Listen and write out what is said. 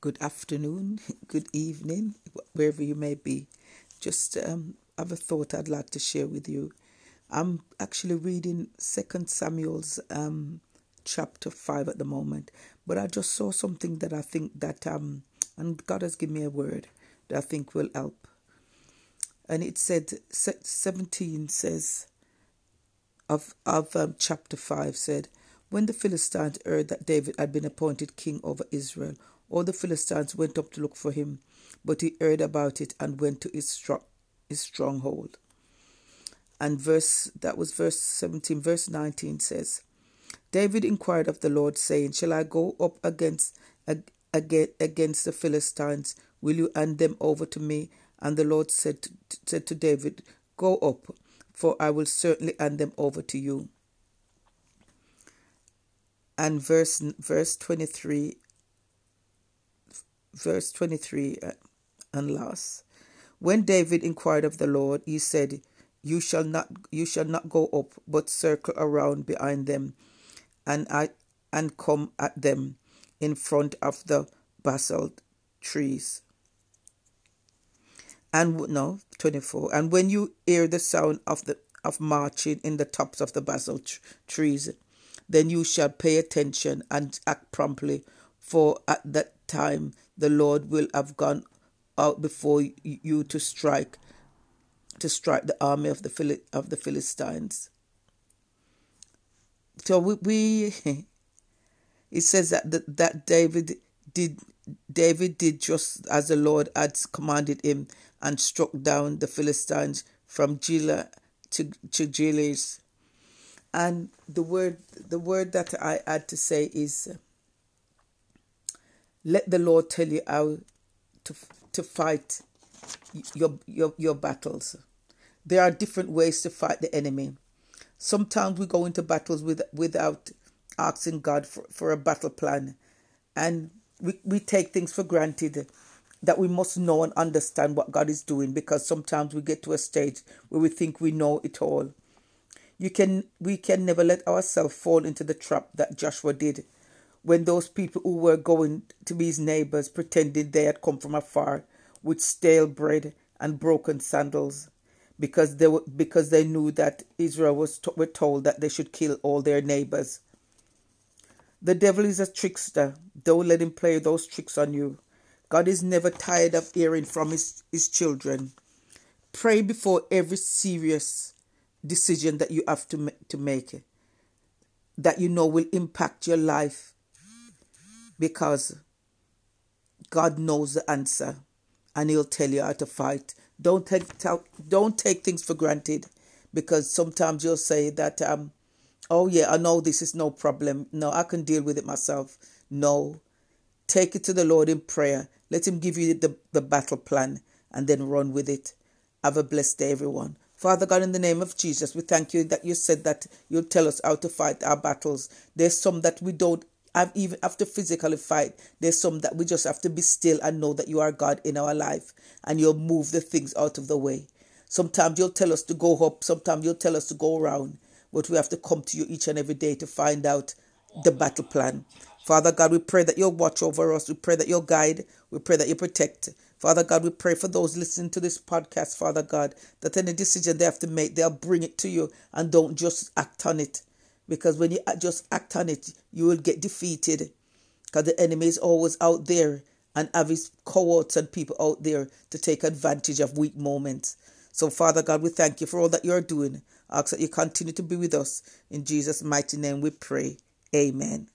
good afternoon, good evening, wherever you may be. Just um, have a thought I'd like to share with you. I'm actually reading Second Samuel's um, chapter five at the moment, but I just saw something that I think that um, and God has given me a word that I think will help. And it said seventeen says of of um, chapter five said when the Philistines heard that David had been appointed king over Israel, all the Philistines went up to look for him, but he heard about it and went to his, strong, his stronghold. And verse that was verse 17, verse 19 says, David inquired of the Lord, saying, Shall I go up against against the Philistines? Will you hand them over to me? And the Lord said said to David, Go up, for I will certainly hand them over to you and verse verse 23 verse 23 uh, and last. When david inquired of the lord he said you shall not you shall not go up but circle around behind them and i and come at them in front of the balsam trees. And no 24 and when you hear the sound of the of marching in the tops of the balsam trees then you shall pay attention and act promptly, for at that time the Lord will have gone out before you to strike to strike the army of the of the Philistines. So we, we it says that, that that David did David did just as the Lord had commanded him and struck down the Philistines from Gila to, to Gilead and the word the word that I had to say is let the Lord tell you how to to fight your your your battles. There are different ways to fight the enemy. Sometimes we go into battles with without asking God for, for a battle plan and we, we take things for granted that we must know and understand what God is doing because sometimes we get to a stage where we think we know it all you can we can never let ourselves fall into the trap that Joshua did when those people who were going to be his neighbors pretended they had come from afar with stale bread and broken sandals because they were, because they knew that Israel was were told that they should kill all their neighbors. The devil is a trickster. Don't let him play those tricks on you. God is never tired of hearing from his, his children. Pray before every serious decision that you have to to make that you know will impact your life because God knows the answer and he'll tell you how to fight. Don't take don't take things for granted because sometimes you'll say that um oh yeah I know this is no problem. No I can deal with it myself. No. Take it to the Lord in prayer. Let him give you the, the battle plan and then run with it. Have a blessed day everyone. Father God, in the name of Jesus, we thank you that you said that you'll tell us how to fight our battles. There's some that we don't have even to physically fight. There's some that we just have to be still and know that you are God in our life and you'll move the things out of the way. Sometimes you'll tell us to go up, sometimes you'll tell us to go around, but we have to come to you each and every day to find out the battle plan. Father God, we pray that you'll watch over us. We pray that you'll guide. We pray that you protect. Father God, we pray for those listening to this podcast, Father God, that any decision they have to make, they'll bring it to you and don't just act on it. Because when you just act on it, you will get defeated. Because the enemy is always out there and have his cohorts and people out there to take advantage of weak moments. So, Father God, we thank you for all that you're doing. I ask that you continue to be with us. In Jesus' mighty name we pray. Amen.